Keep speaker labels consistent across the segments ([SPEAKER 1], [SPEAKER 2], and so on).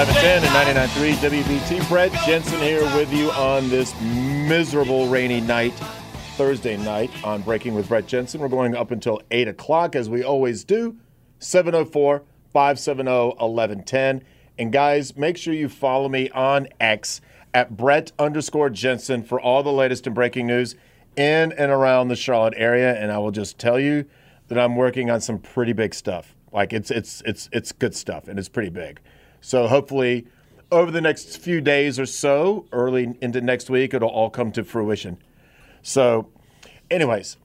[SPEAKER 1] 95
[SPEAKER 2] and
[SPEAKER 1] 10 and 99.3 WBT. Brett Jensen here with you on this miserable rainy night, Thursday night on Breaking with Brett Jensen. We're going up until 8 o'clock as we always do, 704 570 1110. And guys, make sure you follow me on X at Brett underscore Jensen for all the latest and breaking news in and around the Charlotte area. And I will just tell you that I'm working on some pretty big stuff. Like it's it's it's it's good stuff and it's pretty big. So hopefully over the next few days or so, early into next week, it'll all come to fruition. So, anyways,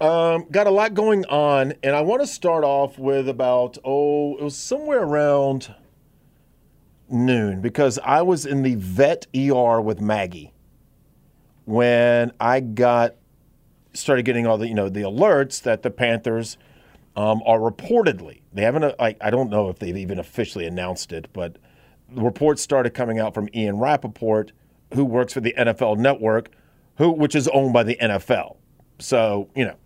[SPEAKER 1] um, got a lot going on, and I want to start off with about oh, it was somewhere around noon because I was in the vet ER with Maggie when I got started getting all the you know the alerts that the Panthers um, are reportedly they haven't uh, like I don't know if they've even officially announced it, but the reports started coming out from Ian Rapoport, who works for the NFL Network, who which is owned by the NFL. So you know,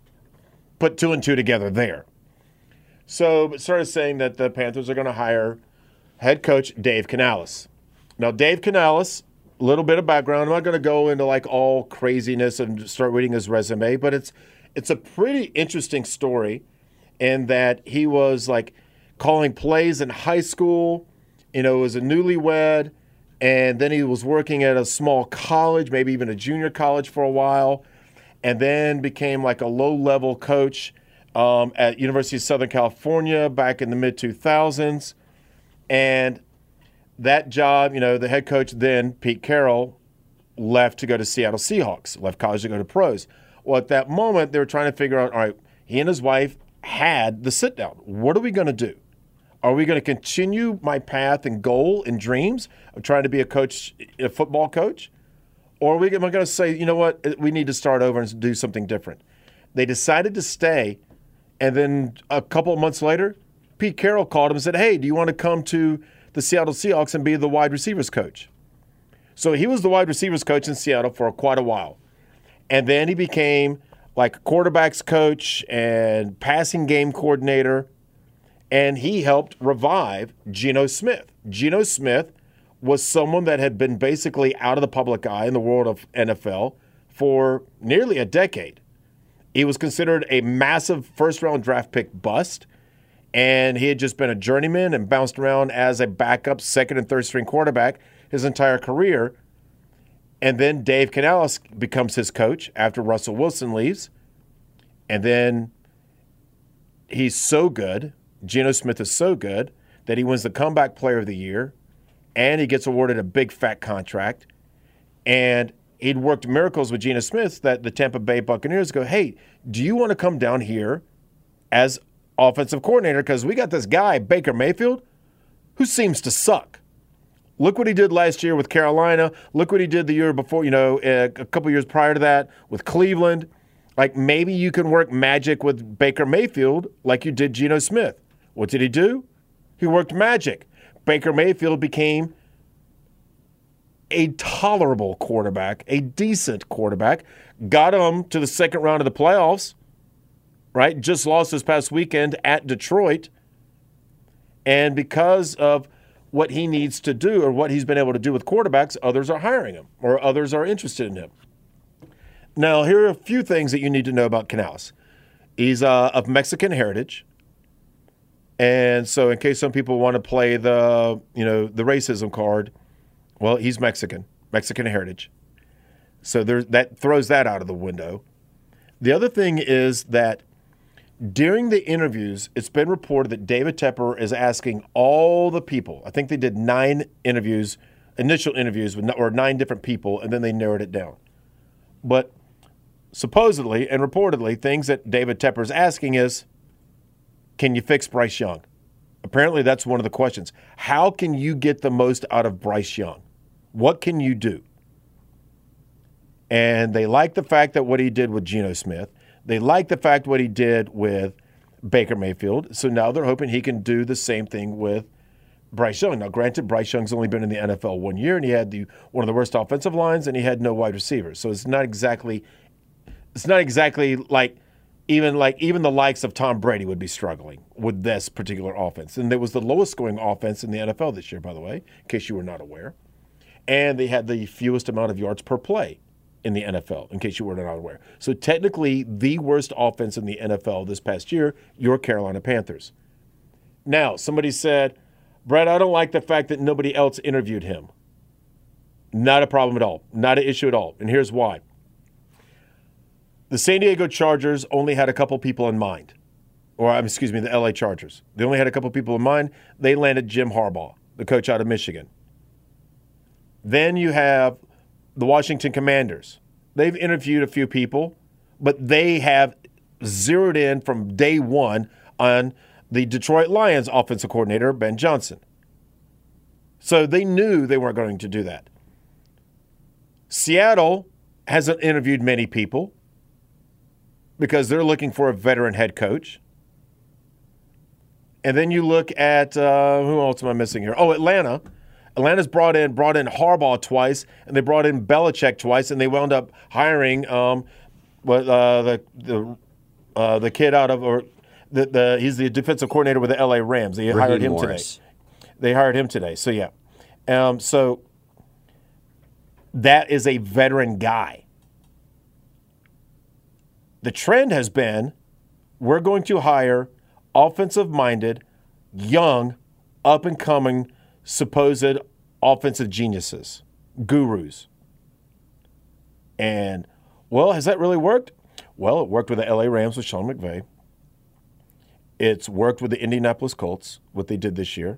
[SPEAKER 1] put two and two together there. So started saying that the Panthers are going to hire head coach Dave Canales. Now, Dave Canales, a little bit of background. I'm not going to go into like all craziness and start reading his resume, but it's it's a pretty interesting story in that he was like calling plays in high school. You know, was a newlywed, and then he was working at a small college, maybe even a junior college for a while, and then became like a low-level coach um, at University of Southern California back in the mid 2000s, and that job, you know, the head coach then, Pete Carroll, left to go to Seattle Seahawks, left college to go to pros. Well, at that moment, they were trying to figure out all right, he and his wife had the sit down. What are we going to do? Are we going to continue my path and goal and dreams of trying to be a coach, a football coach? Or are we am I going to say, you know what, we need to start over and do something different? They decided to stay. And then a couple of months later, Pete Carroll called him and said, hey, do you want to come to the Seattle Seahawks and be the wide receivers coach? So he was the wide receivers coach in Seattle for quite a while. And then he became like quarterbacks coach and passing game coordinator. And he helped revive Geno Smith. Geno Smith was someone that had been basically out of the public eye in the world of NFL for nearly a decade. He was considered a massive first round draft pick bust. And he had just been a journeyman and bounced around as a backup, second and third string quarterback his entire career. And then Dave Canales becomes his coach after Russell Wilson leaves. And then he's so good, Geno Smith is so good, that he wins the comeback player of the year and he gets awarded a big fat contract. And he'd worked miracles with Geno Smith that the Tampa Bay Buccaneers go, hey, do you want to come down here as offensive coordinator? Because we got this guy, Baker Mayfield, who seems to suck. Look what he did last year with Carolina. Look what he did the year before, you know, eh, a couple years prior to that with Cleveland. Like maybe you can work magic with Baker Mayfield like you did Geno Smith. What did he do? He worked magic. Baker Mayfield became a tolerable quarterback, a decent quarterback, got him to the second round of the playoffs, right? Just lost this past weekend at Detroit. And because of what he needs to do or what he's been able to do with quarterbacks, others are hiring him or others are interested in him. Now, here are a few things that you need to know about Canales. He's uh, of Mexican heritage. And so, in case some people want to play the, you know, the racism card, well, he's Mexican, Mexican heritage. So there, that throws that out of the window. The other thing is that during the interviews, it's been reported that David Tepper is asking all the people. I think they did nine interviews, initial interviews with or nine different people, and then they narrowed it down. But supposedly and reportedly, things that David Tepper is asking is, can you fix Bryce Young? Apparently, that's one of the questions. How can you get the most out of Bryce Young? What can you do? And they like the fact that what he did with Geno Smith. They like the fact what he did with Baker Mayfield. So now they're hoping he can do the same thing with Bryce Young. Now, granted, Bryce Young's only been in the NFL one year, and he had the one of the worst offensive lines, and he had no wide receivers. So it's not exactly, it's not exactly like even like even the likes of Tom Brady would be struggling with this particular offense. And it was the lowest scoring offense in the NFL this year, by the way, in case you were not aware. And they had the fewest amount of yards per play in the NFL, in case you were not aware. So technically, the worst offense in the NFL this past year, your Carolina Panthers. Now, somebody said, Brett, I don't like the fact that nobody else interviewed him. Not a problem at all. Not an issue at all. And here's why. The San Diego Chargers only had a couple people in mind. Or, um, excuse me, the LA Chargers. They only had a couple people in mind. They landed Jim Harbaugh, the coach out of Michigan. Then you have the Washington Commanders. They've interviewed a few people, but they have zeroed in from day one on the Detroit Lions offensive coordinator, Ben Johnson. So they knew they weren't going to do that. Seattle hasn't interviewed many people because they're looking for a veteran head coach. And then you look at uh, who else am I missing here? Oh, Atlanta. Atlanta's brought in brought in Harbaugh twice, and they brought in Belichick twice, and they wound up hiring um, what uh, the the uh, the kid out of or the, the he's the defensive coordinator with the L.A. Rams. They
[SPEAKER 3] Raheem
[SPEAKER 1] hired him
[SPEAKER 3] Morris.
[SPEAKER 1] today. They hired him today. So yeah, um, so that is a veteran guy. The trend has been we're going to hire offensive minded, young, up and coming, supposed offensive geniuses, gurus. And, well, has that really worked? Well, it worked with the LA Rams with Sean McVay. It's worked with the Indianapolis Colts, what they did this year.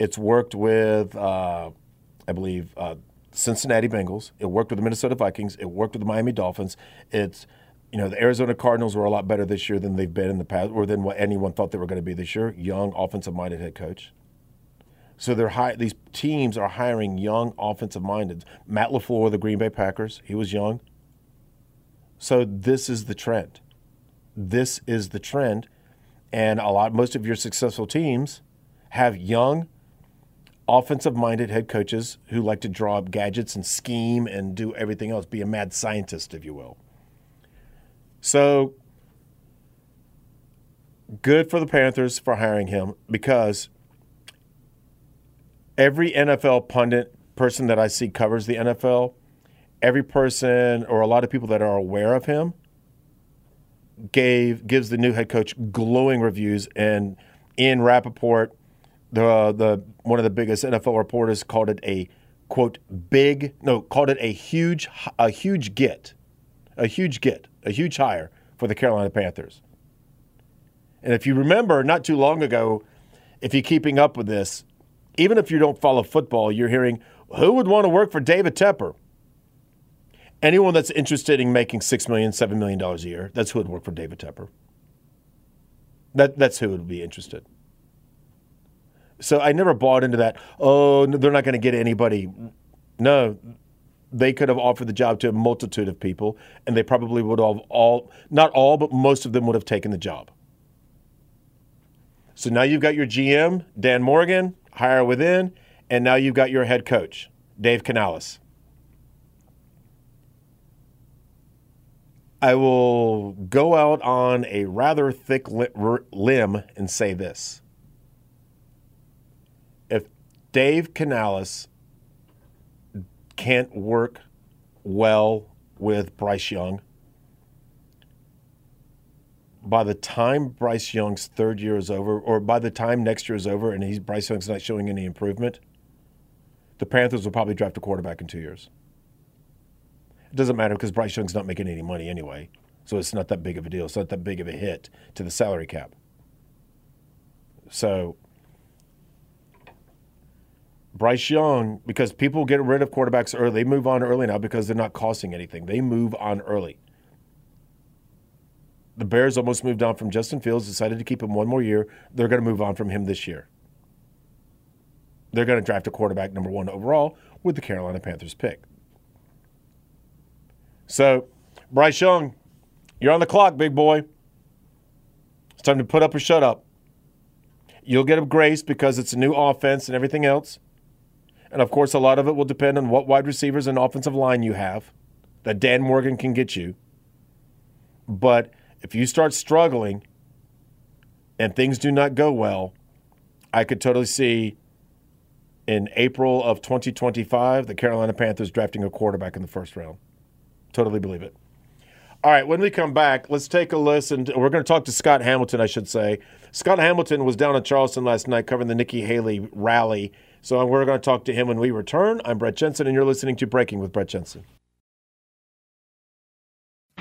[SPEAKER 1] It's worked with, uh, I believe, uh, Cincinnati Bengals. It worked with the Minnesota Vikings. It worked with the Miami Dolphins. It's, you know, the Arizona Cardinals were a lot better this year than they've been in the past, or than what anyone thought they were going to be this year. Young, offensive-minded head coach. So they're hi- these teams are hiring young, offensive-minded. Matt LaFleur, the Green Bay Packers, he was young. So this is the trend. This is the trend, and a lot, most of your successful teams have young, offensive minded head coaches who like to draw up gadgets and scheme and do everything else, be a mad scientist, if you will. So good for the Panthers for hiring him because every NFL pundit person that I see covers the NFL, every person or a lot of people that are aware of him gave gives the new head coach glowing reviews and Ian Rapoport the the one of the biggest NFL reporters called it a quote big no called it a huge a huge get a huge get a huge hire for the Carolina Panthers. And if you remember not too long ago if you're keeping up with this even if you don't follow football you're hearing who would want to work for David Tepper? Anyone that's interested in making six million, seven million dollars a year, that's who would work for David Tepper. That that's who would be interested. So I never bought into that. Oh, they're not going to get anybody. No, they could have offered the job to a multitude of people, and they probably would have all, not all, but most of them would have taken the job. So now you've got your GM, Dan Morgan, hire within, and now you've got your head coach, Dave Canales. I will go out on a rather thick limb and say this. If Dave Canales can't work well with Bryce Young, by the time Bryce Young's third year is over, or by the time next year is over, and he's Bryce Young's not showing any improvement, the Panthers will probably draft a quarterback in two years. It doesn't matter because Bryce Young's not making any money anyway, so it's not that big of a deal. It's not that big of a hit to the salary cap. So Bryce Young, because people get rid of quarterbacks early, they move on early now because they're not costing anything. They move on early. The Bears almost moved on from Justin Fields, decided to keep him one more year. They're going to move on from him this year. They're going to draft a quarterback number one overall with the Carolina Panthers pick. So, Bryce Young, you're on the clock, big boy. It's time to put up or shut up. You'll get a grace because it's a new offense and everything else. And of course, a lot of it will depend on what wide receivers and offensive line you have that Dan Morgan can get you. But if you start struggling and things do not go well, I could totally see in April of 2025 the Carolina Panthers drafting a quarterback in the first round. Totally believe it. All right, when we come back, let's take a listen. We're going to talk to Scott Hamilton, I should say. Scott Hamilton was down in Charleston last night covering the Nikki Haley rally. So we're going to talk to him when we return. I'm Brett Jensen, and you're listening to Breaking with Brett Jensen.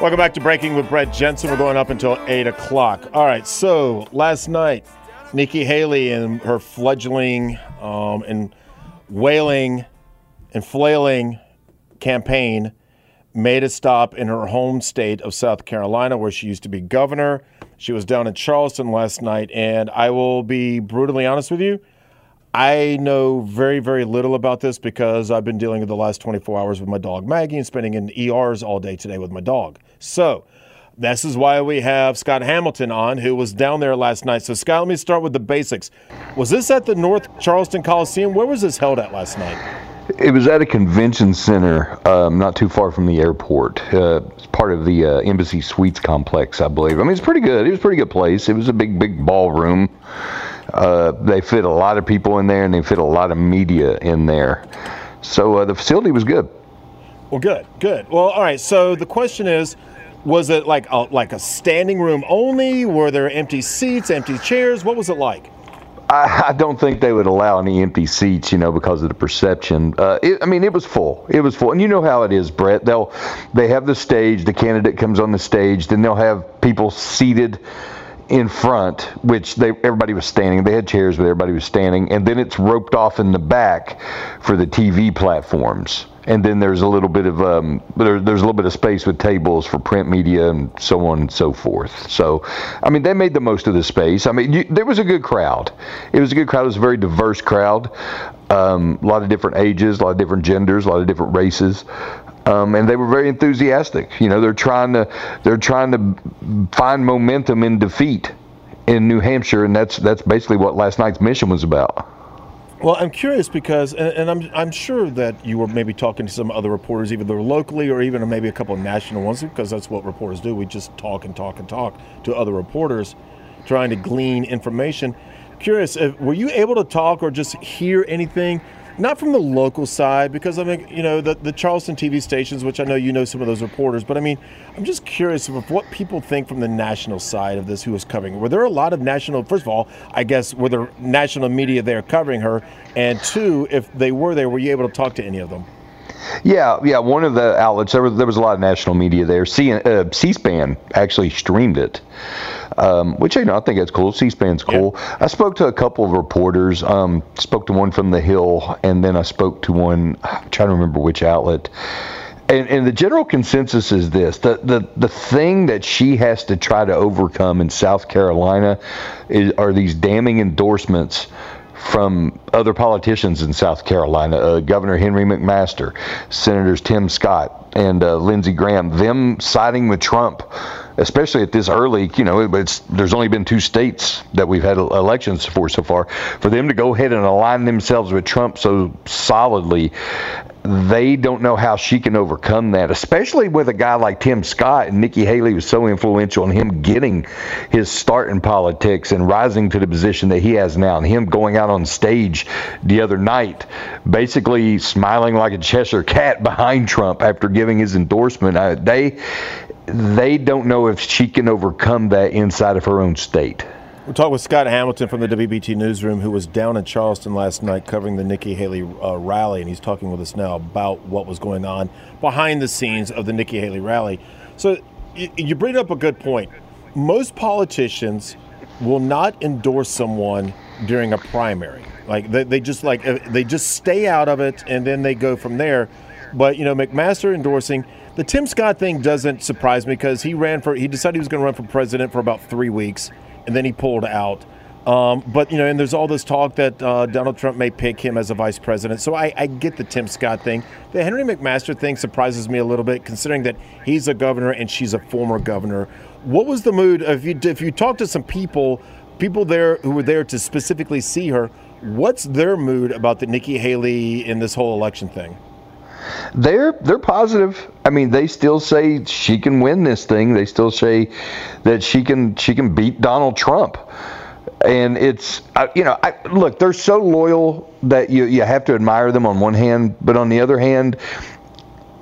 [SPEAKER 1] Welcome back to Breaking with Brett Jensen. We're going up until 8 o'clock. All right, so last night, Nikki Haley and her fledgling um, and wailing and flailing campaign made a stop in her home state of South Carolina, where she used to be governor. She was down in Charleston last night, and I will be brutally honest with you. I know very, very little about this because I've been dealing with the last 24 hours with my dog Maggie and spending in ERs all day today with my dog. So, this is why we have Scott Hamilton on, who was down there last night. So, Scott, let me start with the basics. Was this at the North Charleston Coliseum? Where was this held at last night?
[SPEAKER 4] It was at a convention center um, not too far from the airport. Uh, it's part of the uh, Embassy Suites complex, I believe. I mean, it's pretty good. It was a pretty good place. It was a big, big ballroom. Uh, they fit a lot of people in there, and they fit a lot of media in there. So uh, the facility was good.
[SPEAKER 1] Well, good, good. Well, all right. So the question is, was it like a, like a standing room only? Were there empty seats, empty chairs? What was it like?
[SPEAKER 4] I, I don't think they would allow any empty seats, you know, because of the perception. Uh, it, I mean, it was full. It was full, and you know how it is, Brett. They'll they have the stage. The candidate comes on the stage. Then they'll have people seated in front, which they everybody was standing. They had chairs, but everybody was standing, and then it's roped off in the back for the TV platforms. And then there's a little bit of um, there, there's a little bit of space with tables for print media and so on and so forth. So, I mean, they made the most of the space. I mean, you, there was a good crowd. It was a good crowd. It was a very diverse crowd. Um, a lot of different ages, a lot of different genders, a lot of different races. Um, and they were very enthusiastic. You know, they're trying to they're trying to find momentum in defeat in New Hampshire, and that's that's basically what last night's mission was about.
[SPEAKER 1] Well, I'm curious because, and, and I'm I'm sure that you were maybe talking to some other reporters, either locally or even maybe a couple of national ones, because that's what reporters do. We just talk and talk and talk to other reporters, trying to glean information. Curious, were you able to talk or just hear anything? Not from the local side, because I mean, you know, the, the Charleston TV stations, which I know you know some of those reporters, but I mean, I'm just curious of what people think from the national side of this who was covering. Were there a lot of national, first of all, I guess, were there national media there covering her? And two, if they were there, were you able to talk to any of them?
[SPEAKER 4] Yeah, yeah. One of the outlets there was there was a lot of national media there. C, uh, C-SPAN actually streamed it, um, which you know I think that's cool. C-SPAN's cool. I spoke to a couple of reporters. Um, spoke to one from the Hill, and then I spoke to one. I'm trying to remember which outlet. And, and the general consensus is this: the, the the thing that she has to try to overcome in South Carolina is, are these damning endorsements from other politicians in South Carolina, uh, Governor Henry McMaster, Senators Tim Scott and uh, Lindsey Graham, them siding with Trump, especially at this early, you know, it's there's only been two states that we've had elections for so far. For them to go ahead and align themselves with Trump so solidly, they don't know how she can overcome that, especially with a guy like Tim Scott and Nikki Haley was so influential in him getting his start in politics and rising to the position that he has now, and him going out on stage the other night, basically smiling like a Cheshire cat behind Trump after giving his endorsement. They they don't know if she can overcome that inside of her own state.
[SPEAKER 1] We're talking with Scott Hamilton from the WBT Newsroom, who was down in Charleston last night covering the Nikki Haley uh, rally, and he's talking with us now about what was going on behind the scenes of the Nikki Haley rally. So you, you bring up a good point. Most politicians will not endorse someone during a primary. Like they, they just like uh, they just stay out of it, and then they go from there. But you know, McMaster endorsing the Tim Scott thing doesn't surprise me because he ran for he decided he was going to run for president for about three weeks and then he pulled out. Um, but you know, and there's all this talk that uh, Donald Trump may pick him as a vice president. So I, I, get the Tim Scott thing. The Henry McMaster thing surprises me a little bit, considering that he's a governor and she's a former governor. What was the mood? If you if you talk to some people, people there who were there to specifically see her, what's their mood about the Nikki Haley in this whole election thing?
[SPEAKER 4] They're they're positive. I mean, they still say she can win this thing. They still say that she can she can beat Donald Trump. And it's you know, I, look, they're so loyal that you you have to admire them on one hand, but on the other hand,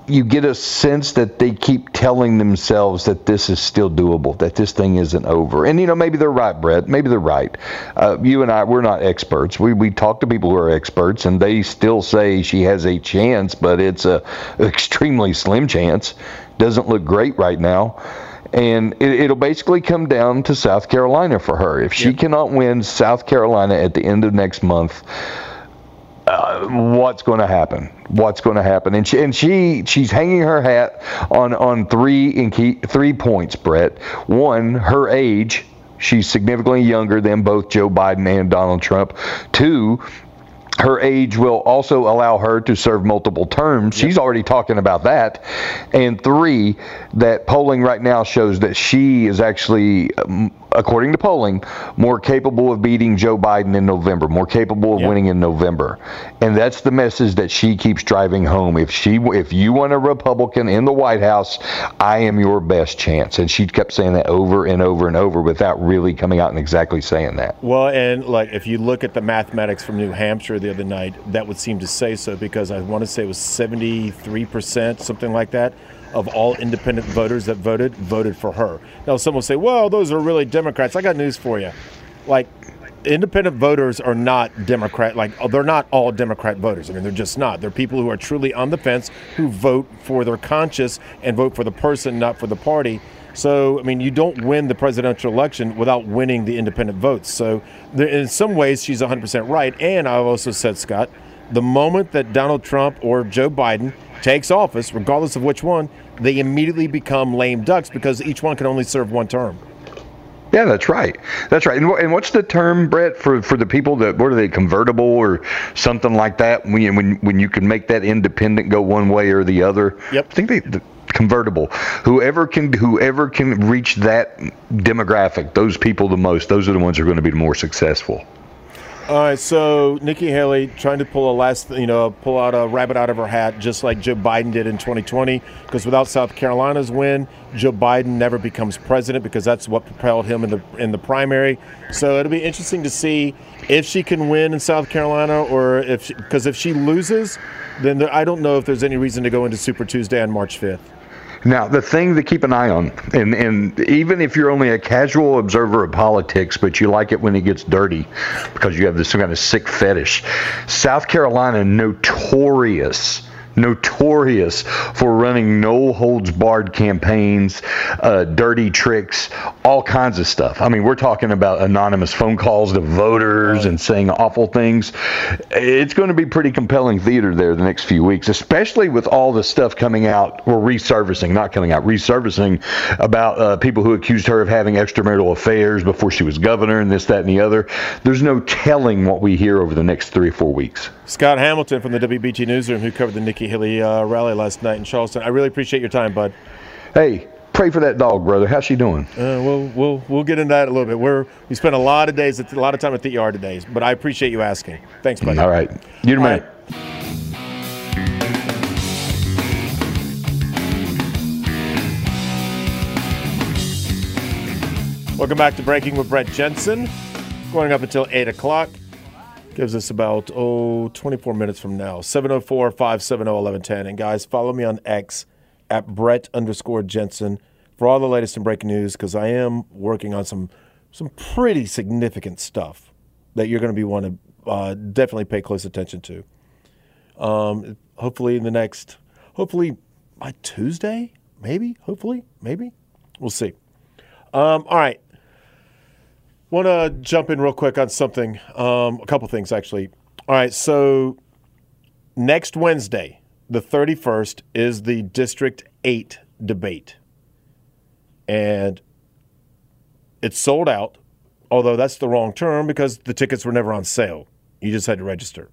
[SPEAKER 4] you get a sense that they keep telling themselves that this is still doable, that this thing isn't over. And you know, maybe they're right, Brett. Maybe they're right. Uh, you and I, we're not experts. We we talk to people who are experts, and they still say she has a chance, but it's a extremely slim chance. Doesn't look great right now. And it, will basically come down to South Carolina for her. If she yep. cannot win South Carolina at the end of next month, uh, what's going to happen? What's going to happen? And she and she she's hanging her hat on on three in key, three points, Brett. One, her age. She's significantly younger than both Joe Biden and Donald Trump. Two, her age will also allow her to serve multiple terms. Yep. She's already talking about that. And three, that polling right now shows that she is actually, um, according to polling, more capable of beating Joe Biden in November, more capable of yep. winning in November. And that's the message that she keeps driving home. If she, if you want a Republican in the White House, I am your best chance. And she kept saying that over and over and over without really coming out and exactly saying that.
[SPEAKER 1] Well, and like if you look at the mathematics from New Hampshire the other night, that would seem to say so because I want to say it was 73%, something like that, of all independent voters that voted, voted for her. Now, someone will say, well, those are really Democrats. I got news for you. Like, independent voters are not Democrat, like, they're not all Democrat voters. I mean, they're just not. They're people who are truly on the fence who vote for their conscience and vote for the person, not for the party. So, I mean, you don't win the presidential election without winning the independent votes. So, there, in some ways, she's 100% right. And I've also said, Scott, the moment that Donald Trump or Joe Biden takes office, regardless of which one, they immediately become lame ducks because each one can only serve one term.
[SPEAKER 4] Yeah, that's right. That's right. And, and what's the term, Brett, for, for the people that what are they convertible or something like that? When you, when when you can make that independent go one way or the other.
[SPEAKER 1] Yep.
[SPEAKER 4] I think they. The, convertible. Whoever can whoever can reach that demographic, those people the most, those are the ones who are going to be the more successful.
[SPEAKER 1] All right, so Nikki Haley trying to pull a last, you know, pull out a rabbit out of her hat, just like Joe Biden did in 2020. Because without South Carolina's win, Joe Biden never becomes president because that's what propelled him in the in the primary. So it'll be interesting to see if she can win in South Carolina, or if because if she loses, then there, I don't know if there's any reason to go into Super Tuesday on March 5th.
[SPEAKER 4] Now, the thing to keep an eye on, and, and even if you're only a casual observer of politics, but you like it when it gets dirty because you have this kind of sick fetish, South Carolina notorious notorious for running no holds barred campaigns, uh, dirty tricks, all kinds of stuff. I mean, we're talking about anonymous phone calls to voters and saying awful things. It's going to be pretty compelling theater there the next few weeks, especially with all the stuff coming out or resurfacing, not coming out, resurfacing about uh, people who accused her of having extramarital affairs before she was governor and this, that, and the other. There's no telling what we hear over the next three or four weeks.
[SPEAKER 1] Scott Hamilton from the WBT Newsroom, who covered the Nikki Haley uh, rally last night in Charleston. I really appreciate your time, bud.
[SPEAKER 4] Hey, pray for that dog, brother. How's she doing?
[SPEAKER 1] Uh, we'll we'll we'll get into that a little bit. We're we spent a lot of days, a lot of time at the yard today, but I appreciate you asking. Thanks, buddy.
[SPEAKER 4] All right, you're the man.
[SPEAKER 1] right. Welcome back to Breaking with Brett Jensen. Going up until 8 o'clock. Gives us about, oh, 24 minutes from now. 704 570 1110. And guys, follow me on X at Brett underscore Jensen for all the latest and breaking news because I am working on some some pretty significant stuff that you're going to be want to uh, definitely pay close attention to. Um, hopefully in the next, hopefully by Tuesday, maybe, hopefully, maybe. We'll see. Um, all right. Want to jump in real quick on something, um, a couple things actually. All right, so next Wednesday, the 31st, is the District 8 debate. And it's sold out, although that's the wrong term because the tickets were never on sale. You just had to register.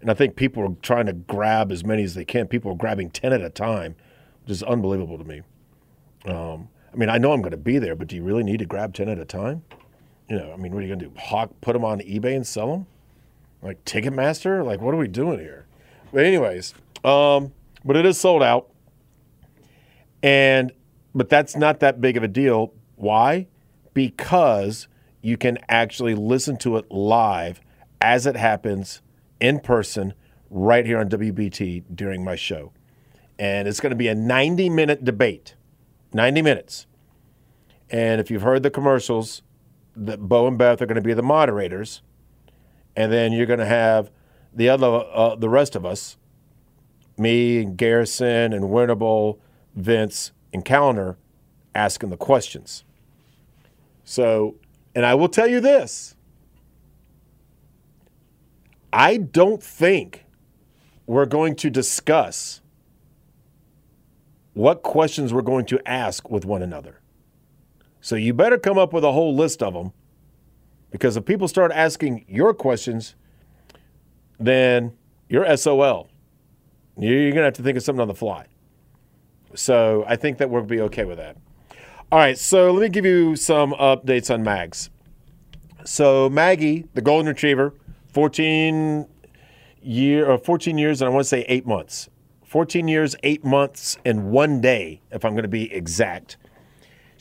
[SPEAKER 1] And I think people are trying to grab as many as they can. People are grabbing 10 at a time, which is unbelievable to me. Um, I mean, I know I'm going to be there, but do you really need to grab 10 at a time? You know, I mean, what are you going to do? Hawk, put them on eBay and sell them? Like Ticketmaster? Like, what are we doing here? But, anyways, um, but it is sold out. And, but that's not that big of a deal. Why? Because you can actually listen to it live as it happens in person right here on WBT during my show. And it's going to be a 90 minute debate. 90 minutes. And if you've heard the commercials, that Bo and Beth are going to be the moderators, and then you're going to have the other, uh, the rest of us, me and Garrison and Winterble, Vince and Kaliner, asking the questions. So, and I will tell you this: I don't think we're going to discuss what questions we're going to ask with one another. So you better come up with a whole list of them because if people start asking your questions, then you're SOL. You're going to have to think of something on the fly. So I think that we'll be okay with that. All right, so let me give you some updates on Mags. So Maggie, the golden retriever, 14 year or 14 years and I want to say 8 months. 14 years, 8 months and 1 day if I'm going to be exact.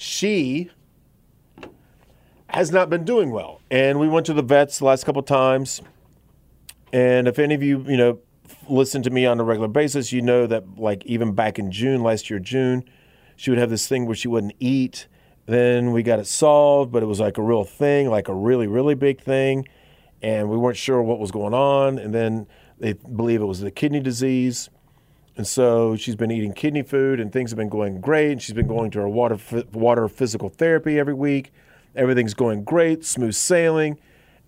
[SPEAKER 1] She has not been doing well. And we went to the vets the last couple times. And if any of you, you know, listen to me on a regular basis, you know that like even back in June, last year June, she would have this thing where she wouldn't eat. Then we got it solved, but it was like a real thing, like a really, really big thing. And we weren't sure what was going on. And then they believe it was the kidney disease. And so she's been eating kidney food and things have been going great. And she's been going to her water, water physical therapy every week. Everything's going great, smooth sailing.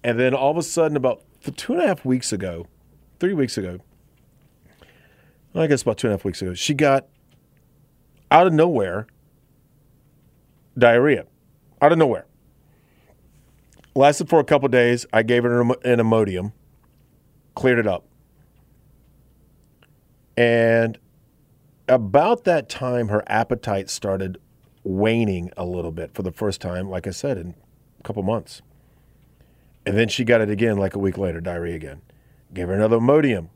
[SPEAKER 1] And then all of a sudden, about two and a half weeks ago, three weeks ago, I guess about two and a half weeks ago, she got out of nowhere diarrhea. Out of nowhere. Lasted for a couple days. I gave her an Imodium, cleared it up. And about that time, her appetite started waning a little bit for the first time, like I said, in a couple months. And then she got it again like a week later, diarrhea again. Gave her another Imodium.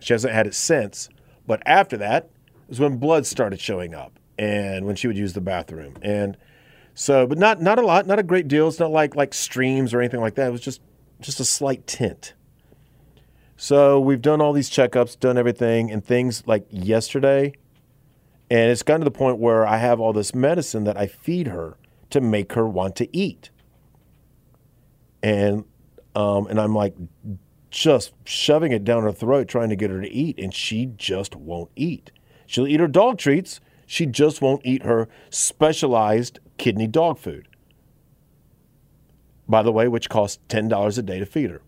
[SPEAKER 1] She hasn't had it since. But after that is when blood started showing up and when she would use the bathroom. And so, but not not a lot, not a great deal. It's not like like streams or anything like that. It was just just a slight tint. So we've done all these checkups, done everything, and things like yesterday, and it's gotten to the point where I have all this medicine that I feed her to make her want to eat. And um, and I'm like, just shoving it down her throat, trying to get her to eat, and she just won't eat. She'll eat her dog treats, she just won't eat her specialized kidney dog food. By the way, which costs $10 a day to feed her.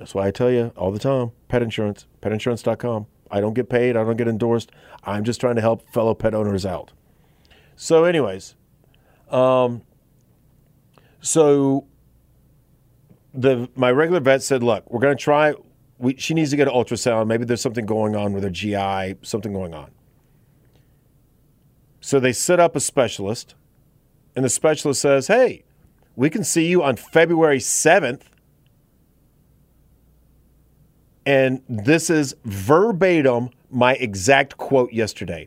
[SPEAKER 1] That's why I tell you all the time pet insurance, petinsurance.com. I don't get paid, I don't get endorsed. I'm just trying to help fellow pet owners out. So, anyways, um, so the my regular vet said, "Look, we're going to try. We, she needs to get an ultrasound. Maybe there's something going on with her GI, something going on." So they set up a specialist, and the specialist says, "Hey, we can see you on February 7th." And this is verbatim my exact quote yesterday.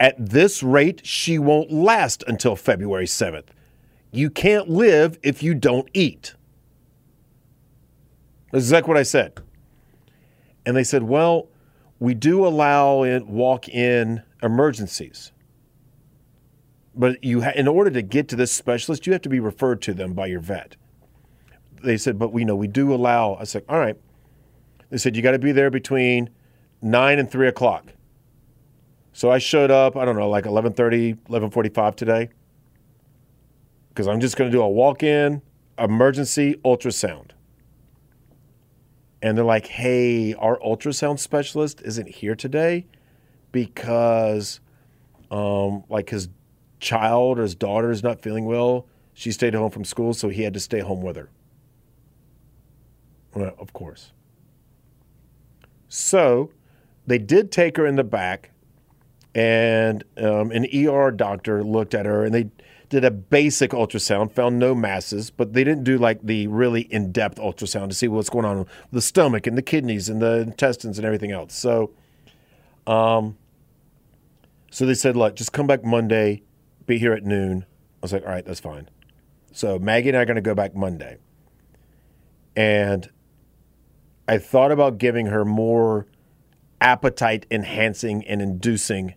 [SPEAKER 1] At this rate, she won't last until February 7th. You can't live if you don't eat. That's exactly what I said. And they said, well, we do allow in walk-in emergencies. But you ha- in order to get to this specialist, you have to be referred to them by your vet. They said, but we know we do allow. I said, all right. They said, you got to be there between 9 and 3 o'clock. So I showed up, I don't know, like 11.30, 11.45 today because I'm just going to do a walk in emergency ultrasound. And they're like, hey, our ultrasound specialist isn't here today because, um, like, his child or his daughter is not feeling well. She stayed home from school, so he had to stay home with her. Well, of course. So they did take her in the back, and um, an ER doctor looked at her and they did a basic ultrasound, found no masses, but they didn't do like the really in depth ultrasound to see what's going on with the stomach and the kidneys and the intestines and everything else. So, um, so they said, look, just come back Monday, be here at noon. I was like, all right, that's fine. So Maggie and I are going to go back Monday. And I thought about giving her more appetite enhancing and inducing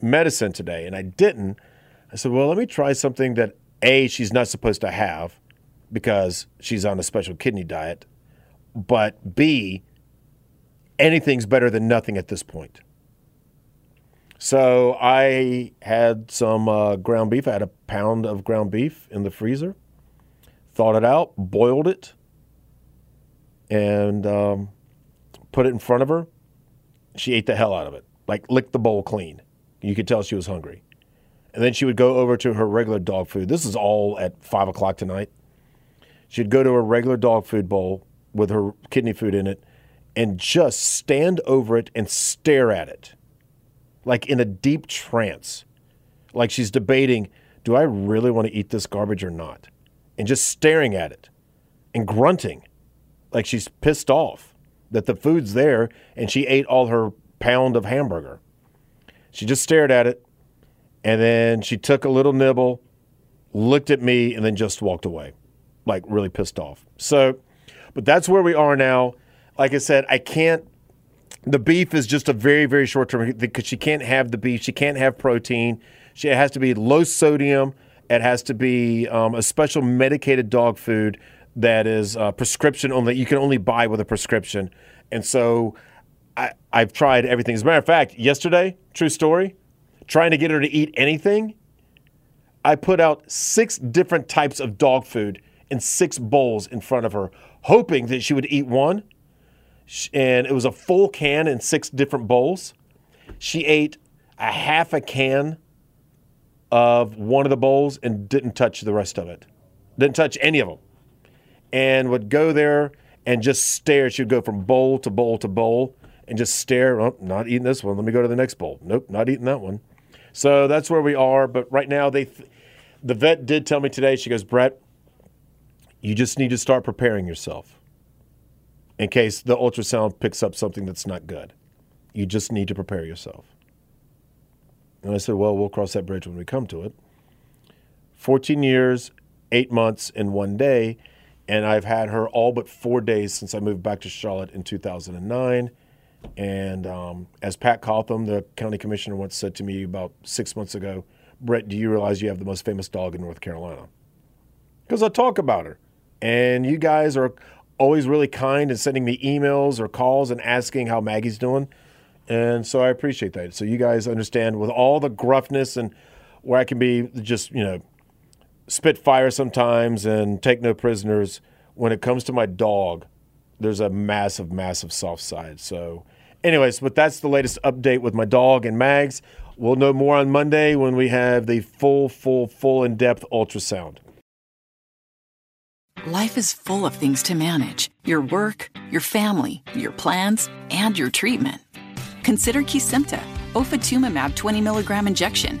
[SPEAKER 1] medicine today, and I didn't. I said, well, let me try something that A, she's not supposed to have because she's on a special kidney diet, but B, anything's better than nothing at this point. So I had some uh, ground beef. I had a pound of ground beef in the freezer, thawed it out, boiled it, and um, put it in front of her. She ate the hell out of it, like licked the bowl clean. You could tell she was hungry. And then she would go over to her regular dog food. This is all at five o'clock tonight. She'd go to her regular dog food bowl with her kidney food in it and just stand over it and stare at it like in a deep trance. Like she's debating, do I really want to eat this garbage or not? And just staring at it and grunting like she's pissed off that the food's there and she ate all her pound of hamburger. She just stared at it and then she took a little nibble, looked at me, and then just walked away, like really pissed off. So, but that's where we are now. Like I said, I can't. The beef is just a very, very short term because she can't have the beef. She can't have protein. She, it has to be low sodium. It has to be um, a special medicated dog food that is uh, prescription only. You can only buy with a prescription. And so I, I've tried everything. As a matter of fact, yesterday, true story, trying to get her to eat anything, I put out six different types of dog food in six bowls in front of her, hoping that she would eat one. And it was a full can in six different bowls. She ate a half a can of one of the bowls and didn't touch the rest of it. Didn't touch any of them. And would go there and just stare. She would go from bowl to bowl to bowl and just stare. Oh, not eating this one. Let me go to the next bowl. Nope, not eating that one. So that's where we are. But right now, they, th- the vet did tell me today. She goes, Brett, you just need to start preparing yourself in case the ultrasound picks up something that's not good. You just need to prepare yourself. And I said, well, we'll cross that bridge when we come to it. 14 years, eight months, and one day. And I've had her all but four days since I moved back to Charlotte in 2009. And um, as Pat Cotham, the county commissioner, once said to me about six months ago, Brett, do you realize you have the most famous dog in North Carolina? Because I talk about her. And you guys are always really kind and sending me emails or calls and asking how Maggie's doing. And so I appreciate that. So you guys understand with all the gruffness and where I can be just, you know, spit fire sometimes and take no prisoners, when it comes to my dog, there's a massive, massive soft side. So, anyways, but that's the latest update with my dog and Mags. We'll know more on Monday when we have the full, full, full in depth ultrasound.
[SPEAKER 3] Life is full of things to manage your work, your family, your plans, and your treatment. Consider Kesimpta, ofatumumab 20 milligram injection.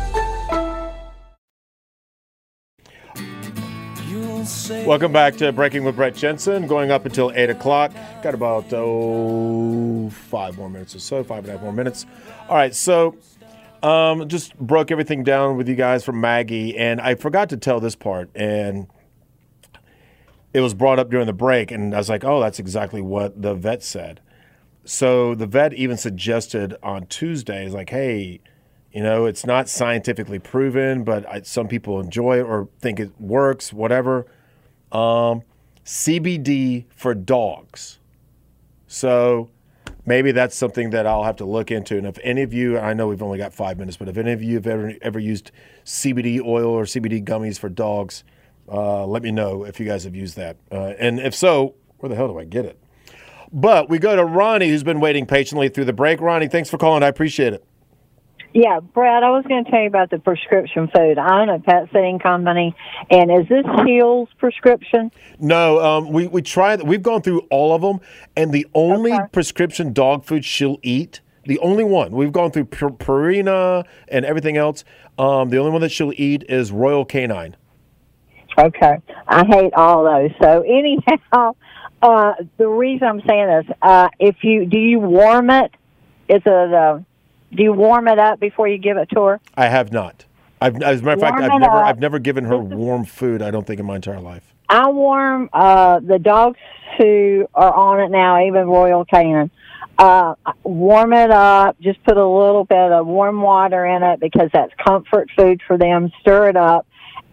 [SPEAKER 1] Welcome back to Breaking with Brett Jensen. Going up until 8 o'clock. Got about, oh, five more minutes or so, five and a half more minutes. All right, so um, just broke everything down with you guys from Maggie, and I forgot to tell this part, and it was brought up during the break, and I was like, oh, that's exactly what the vet said. So the vet even suggested on Tuesday, is like, hey, you know, it's not scientifically proven, but I, some people enjoy it or think it works, whatever. Um, CBD for dogs. So maybe that's something that I'll have to look into. And if any of you, I know we've only got five minutes, but if any of you have ever ever used CBD oil or CBD gummies for dogs, uh, let me know if you guys have used that. Uh, and if so, where the hell do I get it? But we go to Ronnie, who's been waiting patiently through the break. Ronnie, thanks for calling. I appreciate it.
[SPEAKER 5] Yeah, Brad, I was going to tell you about the prescription food. I own a pet sitting company, and is this Hill's prescription?
[SPEAKER 1] No, um, we we tried. We've gone through all of them, and the only
[SPEAKER 5] Okay.
[SPEAKER 1] prescription dog food she'll eat, the only one we've gone through Pur- Purina and everything else. Um, the only one that she'll eat is Royal Canin.
[SPEAKER 5] Okay, I hate all those. So anyhow, uh, the reason I'm saying this, uh, if you do you warm it? Is it uh, do you warm it up before you give it to her?
[SPEAKER 1] I have not. I've, as a matter of fact, I've never
[SPEAKER 5] up.
[SPEAKER 1] I've never given her warm food. I don't think in my entire life.
[SPEAKER 5] I warm uh, the dogs who are on it now, even Royal Canin. Uh, warm it up. Just put a little bit of warm water in it because that's comfort food for them. Stir it up,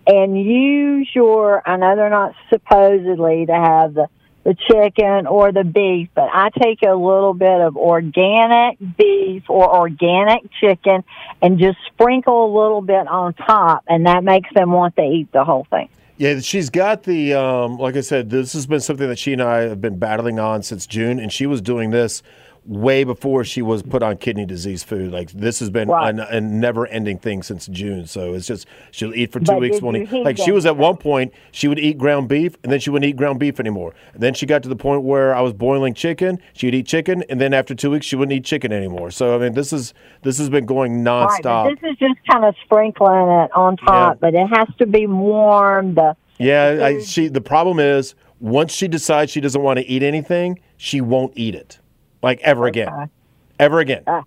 [SPEAKER 5] and use your. I know they're not supposedly to have the the chicken or the beef, but I take a little bit of organic beef or organic chicken and just sprinkle a little bit on top, and that makes them want to eat the whole thing.
[SPEAKER 1] Yeah, she's got the um, like I said. This has been something that she and I have been battling on since June, and she was doing this way before she was put on kidney disease food. Like this has been
[SPEAKER 5] Right.
[SPEAKER 1] an, a never-ending thing since June. So it's just she'll eat for two
[SPEAKER 5] But
[SPEAKER 1] weeks.
[SPEAKER 5] did
[SPEAKER 1] won't
[SPEAKER 5] you
[SPEAKER 1] eat.
[SPEAKER 5] heat
[SPEAKER 1] Like she was at one point, she would eat ground beef, and then she wouldn't eat ground beef anymore. And then she got to the point where I was boiling chicken. She'd eat chicken, and then after two weeks, she wouldn't eat chicken anymore. So I mean, this is this has been going
[SPEAKER 5] Right,
[SPEAKER 1] nonstop.
[SPEAKER 5] this is just kind of sprinkling it on top, but it has to be warm. The
[SPEAKER 1] Yeah, I, she. The problem is once she decides she doesn't want to eat anything, she won't eat it, like ever again, ever again. Ah.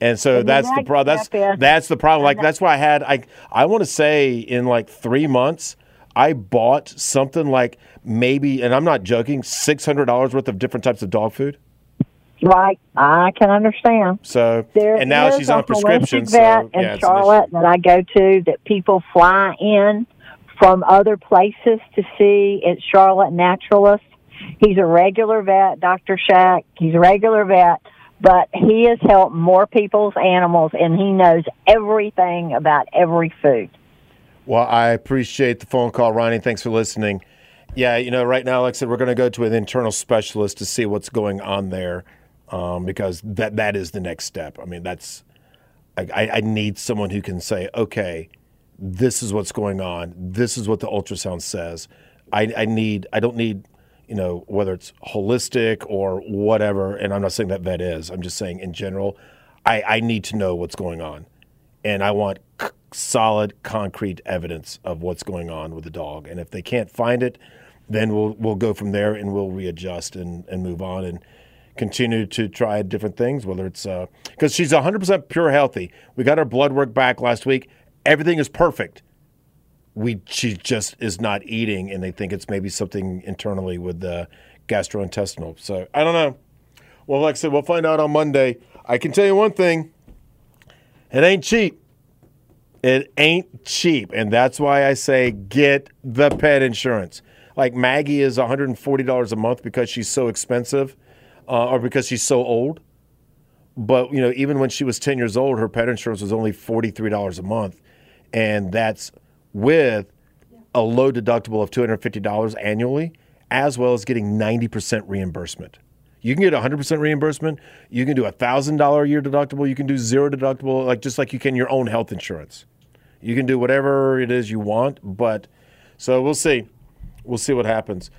[SPEAKER 1] And so
[SPEAKER 5] And
[SPEAKER 1] that's the problem. That's that's the problem. Like that's why I had. I I want to say in like three months, I bought something like maybe, and I'm not joking, six hundred dollars worth of different types of dog food.
[SPEAKER 5] right, I can understand.
[SPEAKER 1] So
[SPEAKER 5] There
[SPEAKER 1] and now she's on
[SPEAKER 5] a
[SPEAKER 1] prescription. So
[SPEAKER 5] vet in
[SPEAKER 1] yeah.
[SPEAKER 5] Charlotte that I go to that people fly in from other places to see. It's Charlotte Naturalist. He's a regular vet, Dr. Shack. He's a regular vet, but he has helped more people's animals and he knows everything about every food.
[SPEAKER 1] Well, I appreciate the phone call, Ronnie. Thanks for listening. Yeah, you know, right now, like I said, we're going to go to an internal specialist to see what's going on there, um, because that that is the next step. I mean, that's I, I, need someone who can say, okay, this is what's going on. This is what the ultrasound says. I, I need. I don't need. You know, whether it's holistic or whatever. And I'm not saying that vet is. I'm just saying in general, I, I need to know what's going on, and I want c- solid, concrete evidence of what's going on with the dog. And if they can't find it, then we'll we'll go from there and we'll readjust and, and move on and continue to try different things. Whether it's uh, because she's 100% pure healthy. We got her blood work back last week. Everything is perfect. We she just is not eating, and they think it's maybe something internally with the gastrointestinal. So I don't know. Well, like I said, we'll find out on Monday. I can tell you one thing: it ain't cheap. It ain't cheap, and that's why I say get the pet insurance. Like Maggie is $140 a month because she's so expensive, uh, or because she's so old. But you know, even when she was 10 years old, her pet insurance was only $43 a month, and that's with a low deductible of $250 annually, as well as getting 90% reimbursement. You can get 100% reimbursement. You can do a $1,000 a year deductible. You can do zero deductible, like just like you can your own health insurance. You can do whatever it is you want, but so we'll see. We'll see what happens.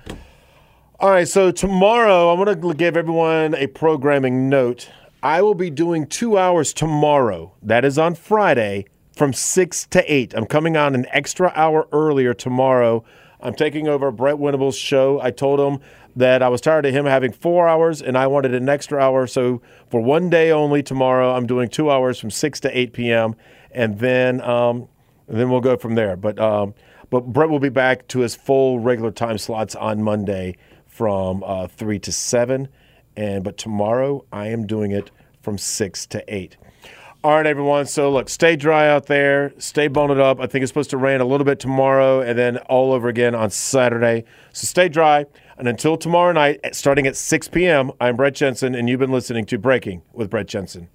[SPEAKER 1] All right, so tomorrow I'm going to give everyone a programming note. I will be doing two hours tomorrow. That is on Friday from 6 to 8. I'm coming on an extra hour earlier tomorrow. I'm taking over Brett Winterble's show. I told him that I was tired of him having four hours and I wanted an extra hour. So for one day only tomorrow, I'm doing two hours from 6 to 8 p.m. And then, um, and then we'll go from there. But, um, but Brett will be back to his full regular time slots on Monday from uh, 3 to 7. And, but tomorrow I am doing it from 6 to 8. All right, everyone. So, look, stay dry out there. Stay bundled up. I think it's supposed to rain a little bit tomorrow and then all over again on Saturday. So, stay dry. And until tomorrow night, starting at 6 p.m., I'm Brett Jensen, and you've been listening to Breaking with Brett Jensen.